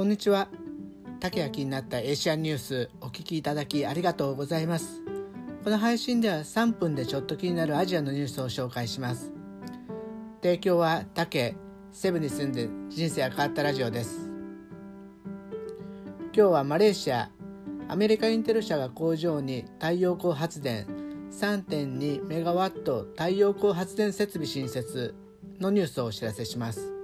こんにちは。竹谷気になったエーシアンニュースお聞きいただきありがとうございます。この配信では3分でちょっと気になるアジアのニュースを紹介します。提供は竹セブンに住んで人生が変わったラジオです。今日はマレーシアアメリカインテル社が工場に太陽光発電3.2メガワット太陽光発電設備新設のニュースをお知らせします。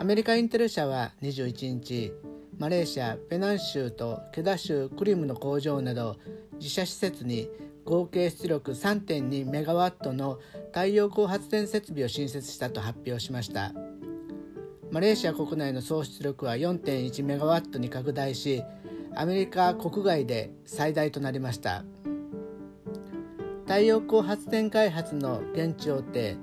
アメリカインテル社は21日マレーシアペナン州とケダ州クリムの工場など自社施設に合計出力3.2メガワットの太陽光発電設備を新設したと発表しました。マレーシア国内の総出力は4.1メガワットに拡大しアメリカ国外で最大となりました。太陽光発電開発の現地大手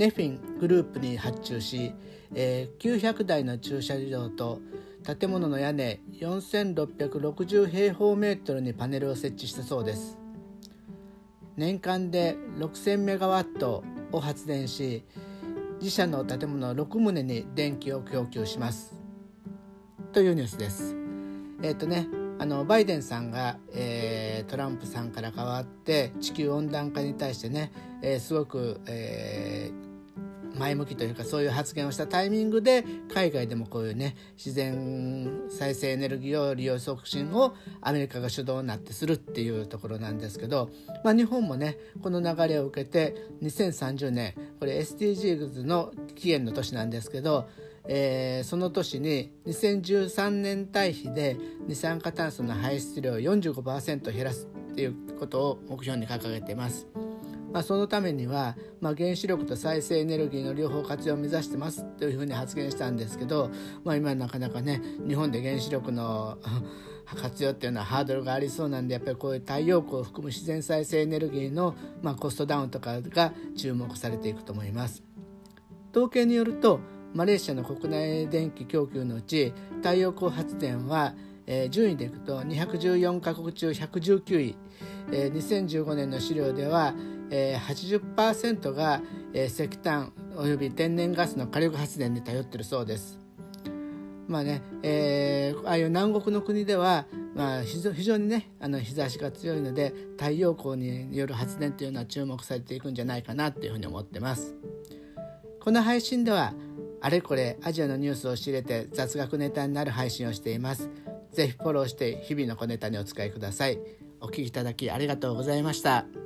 ネフィングループに発注し、えー、900台の駐車場と建物の屋根4660平方メートルにパネルを設置したそうです。年間で6000メガワットを発電し自社の建物6棟に電気を供給します。というニュースです。えっ、ー、とねあのバイデンさんが、えー、トランプさんから変わって地球温暖化に対してね、えー、すごく、えー前向きというかそういう発言をしたタイミングで海外でもこういうね自然再生エネルギーを利用促進をアメリカが主導になってするっていうところなんですけど、まあ、日本もねこの流れを受けて2030年これ SDGs の期限の年なんですけどえー、その年に2013年対比で二酸化炭素の排出量を45%減らすっていうことを目標に掲げています。まあ、そのためには、まあ、原子力と再生エネルギーの両方活用を目指してますというふうに発言したんですけど、まあ、今なかなかね日本で原子力の 活用っていうのはハードルがありそうなんでやっぱりこういう太陽光を含む自然再生エネルギーの、まあ、コストダウンとかが注目されていくと思います。統計によるとマレーシアの国内電気供給のうち太陽光発電は、えー、順位でいくと214カ国中119位、えー、2015年の資料ではえ、80%が、え、石炭および天然ガスの火力発電に頼ってるそうです。まあね、えー、ああいう南国の国では、まあ、非常にねあの日差しが強いので太陽光による発電というのは注目されていくんじゃないかなというふうに思ってます。この配信ではあれこれアジアのニュースを知れて雑学ネタになる配信をしています。ぜひフォローして日々の小ネタにお使いください。お聴きいただきありがとうございました。